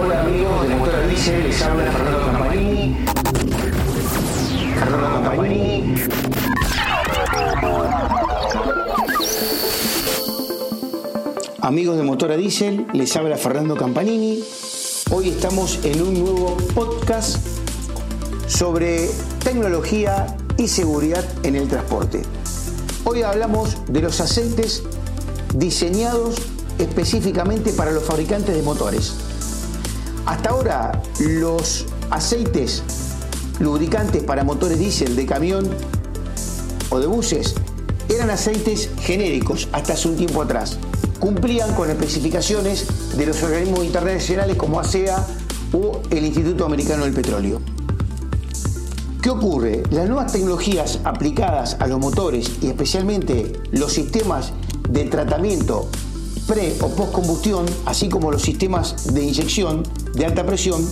Hola amigos de Motora Dice, les habla Fernando Campanini. Fernando Campanini. Amigos de Motora Diesel, les habla Fernando Campanini. Hoy estamos en un nuevo podcast sobre tecnología y seguridad en el transporte. Hoy hablamos de los aceites diseñados específicamente para los fabricantes de motores. Hasta ahora los aceites lubricantes para motores diésel de camión o de buses eran aceites genéricos hasta hace un tiempo atrás. Cumplían con especificaciones de los organismos internacionales como ASEA o el Instituto Americano del Petróleo. ¿Qué ocurre? Las nuevas tecnologías aplicadas a los motores y especialmente los sistemas de tratamiento pre o post combustión, así como los sistemas de inyección de alta presión,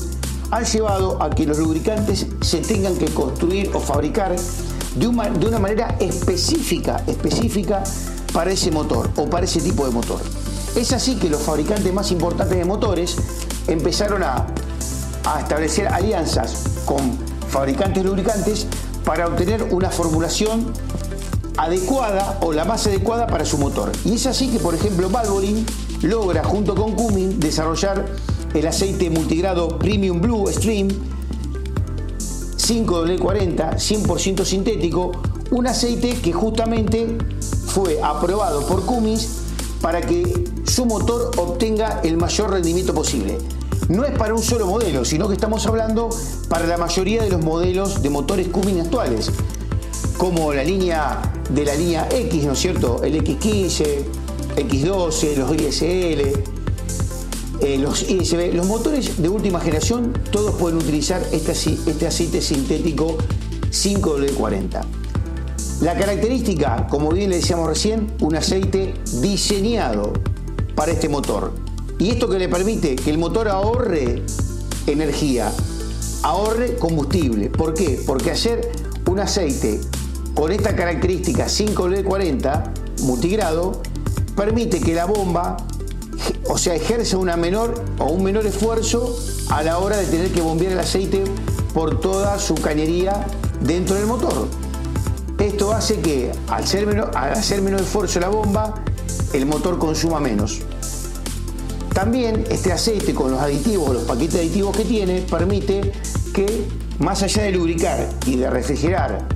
han llevado a que los lubricantes se tengan que construir o fabricar de una, de una manera específica, específica para ese motor o para ese tipo de motor. Es así que los fabricantes más importantes de motores empezaron a, a establecer alianzas con fabricantes lubricantes para obtener una formulación adecuada o la más adecuada para su motor. Y es así que, por ejemplo, Valvoline logra junto con Cummins desarrollar el aceite multigrado Premium Blue Stream 5W40 100% sintético, un aceite que justamente fue aprobado por Cummins para que su motor obtenga el mayor rendimiento posible. No es para un solo modelo, sino que estamos hablando para la mayoría de los modelos de motores Cummins actuales, como la línea de la línea X, ¿no es cierto? El X15, X12, los ISL, eh, los ISB, los motores de última generación, todos pueden utilizar este, este aceite sintético 5W40. La característica, como bien le decíamos recién, un aceite diseñado para este motor. Y esto que le permite que el motor ahorre energía, ahorre combustible. ¿Por qué? Porque hacer un aceite con esta característica 5W40 multigrado permite que la bomba, o sea, ejerza una menor o un menor esfuerzo a la hora de tener que bombear el aceite por toda su cañería dentro del motor. Esto hace que al, ser al hacer menos esfuerzo la bomba, el motor consuma menos. También este aceite con los aditivos, los paquetes aditivos que tiene, permite que más allá de lubricar y de refrigerar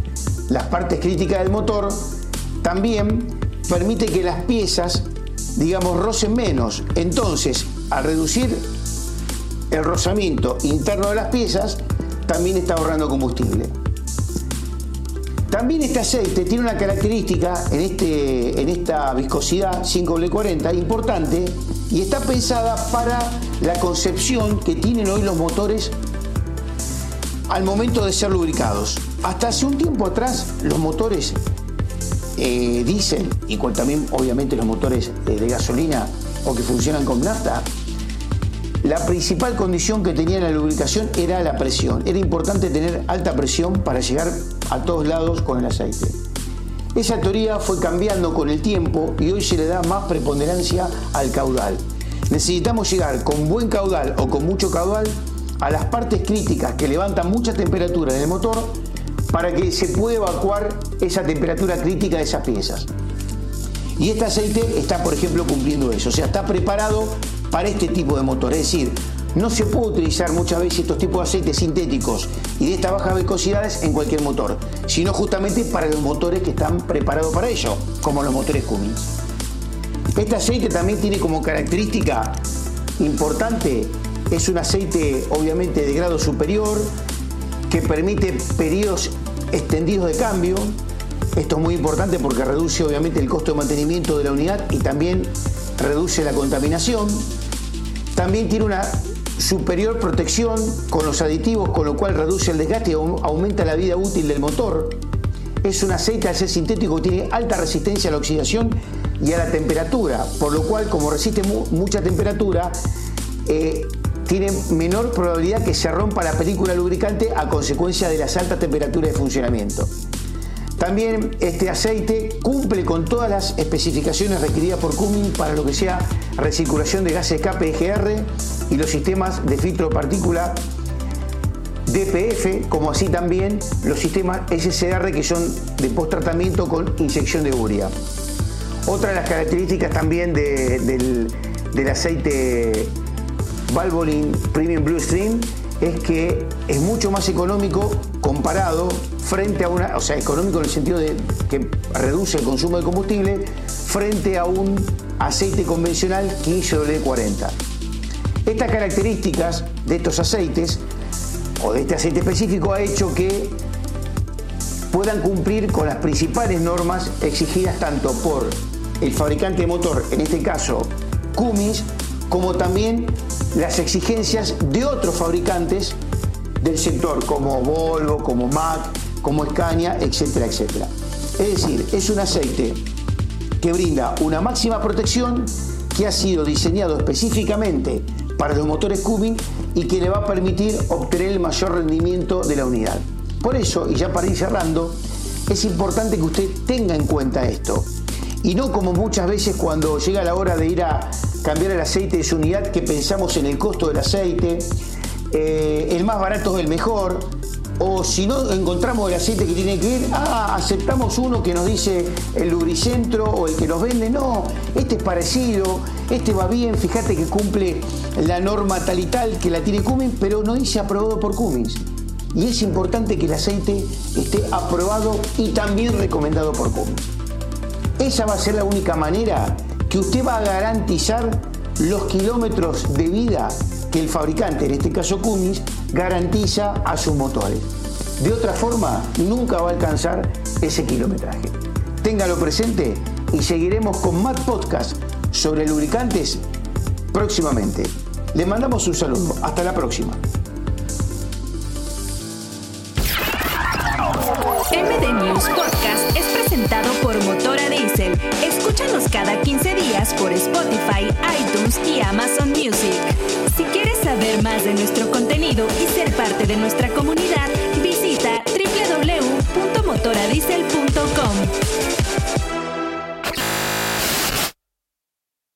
las partes críticas del motor, también permite que las piezas, digamos, rocen menos. Entonces, al reducir el rozamiento interno de las piezas, también está ahorrando combustible. También este aceite tiene una característica en, este, en esta viscosidad 5W40 importante y está pensada para la concepción que tienen hoy los motores al momento de ser lubricados. Hasta hace un tiempo atrás los motores eh, diésel y también obviamente los motores de gasolina o que funcionan con nafta, la principal condición que tenía la lubricación era la presión. Era importante tener alta presión para llegar a todos lados con el aceite. Esa teoría fue cambiando con el tiempo y hoy se le da más preponderancia al caudal. Necesitamos llegar con buen caudal o con mucho caudal a las partes críticas que levantan mucha temperatura en el motor para que se pueda evacuar esa temperatura crítica de esas piezas. Y este aceite está, por ejemplo, cumpliendo eso, o sea, está preparado para este tipo de motor. Es decir, no se puede utilizar muchas veces estos tipos de aceites sintéticos y de estas bajas viscosidades en cualquier motor, sino justamente para los motores que están preparados para ello, como los motores Cummins. Este aceite también tiene como característica importante, es un aceite obviamente de grado superior, que permite periodos extendidos de cambio. Esto es muy importante porque reduce obviamente el costo de mantenimiento de la unidad y también reduce la contaminación. También tiene una superior protección con los aditivos, con lo cual reduce el desgaste y aumenta la vida útil del motor. Es un aceite al ser sintético tiene alta resistencia a la oxidación y a la temperatura, por lo cual como resiste mucha temperatura, eh, tiene menor probabilidad que se rompa la película lubricante a consecuencia de las altas temperaturas de funcionamiento. También este aceite cumple con todas las especificaciones requeridas por Cummins para lo que sea recirculación de gases KPGR y los sistemas de filtro de partícula DPF, como así también los sistemas SCR que son de post-tratamiento con inyección de urea. Otra de las características también del, aceite Valvoline Premium Blue Stream es que es mucho más económico comparado frente a una, o sea, económico en el sentido de que reduce el consumo de combustible frente a un aceite convencional 15W40. Estas características de estos aceites o de este aceite específico ha hecho que puedan cumplir con las principales normas exigidas tanto por el fabricante de motor, en este caso Cummins, como también las exigencias de otros fabricantes del sector, como Volvo, como Mac, como Scania, etcétera, etcétera. Es decir, es un aceite que brinda una máxima protección que ha sido diseñado específicamente para los motores Cummins y que le va a permitir obtener el mayor rendimiento de la unidad. Por eso, y ya para ir cerrando, es importante que usted tenga en cuenta esto. Y no como muchas veces cuando llega la hora de ir a cambiar el aceite de su unidad, que pensamos en el costo del aceite, eh, el más barato es el mejor, o si no encontramos el aceite que tiene que ir, ah, aceptamos uno que nos dice el lubricentro o el que nos vende, no, este es parecido, este va bien, fíjate que cumple la norma tal y tal que la tiene Cummins, pero no dice aprobado por Cummins. Y es importante que el aceite esté aprobado y también recomendado por Cummins. Esa va a ser la única manera que usted va a garantizar los kilómetros de vida que el fabricante, en este caso Cummins, garantiza a sus motores. De otra forma, nunca va a alcanzar ese kilometraje. Téngalo presente y seguiremos con más podcast sobre lubricantes próximamente. Le mandamos un saludo. Hasta la próxima. MD News Podcast es presentado por Diesel. Escúchanos cada 15 días por Spotify, iTunes y Amazon Music. Si quieres saber más de nuestro contenido y ser parte de nuestra comunidad, visita www.motoradiesel.com.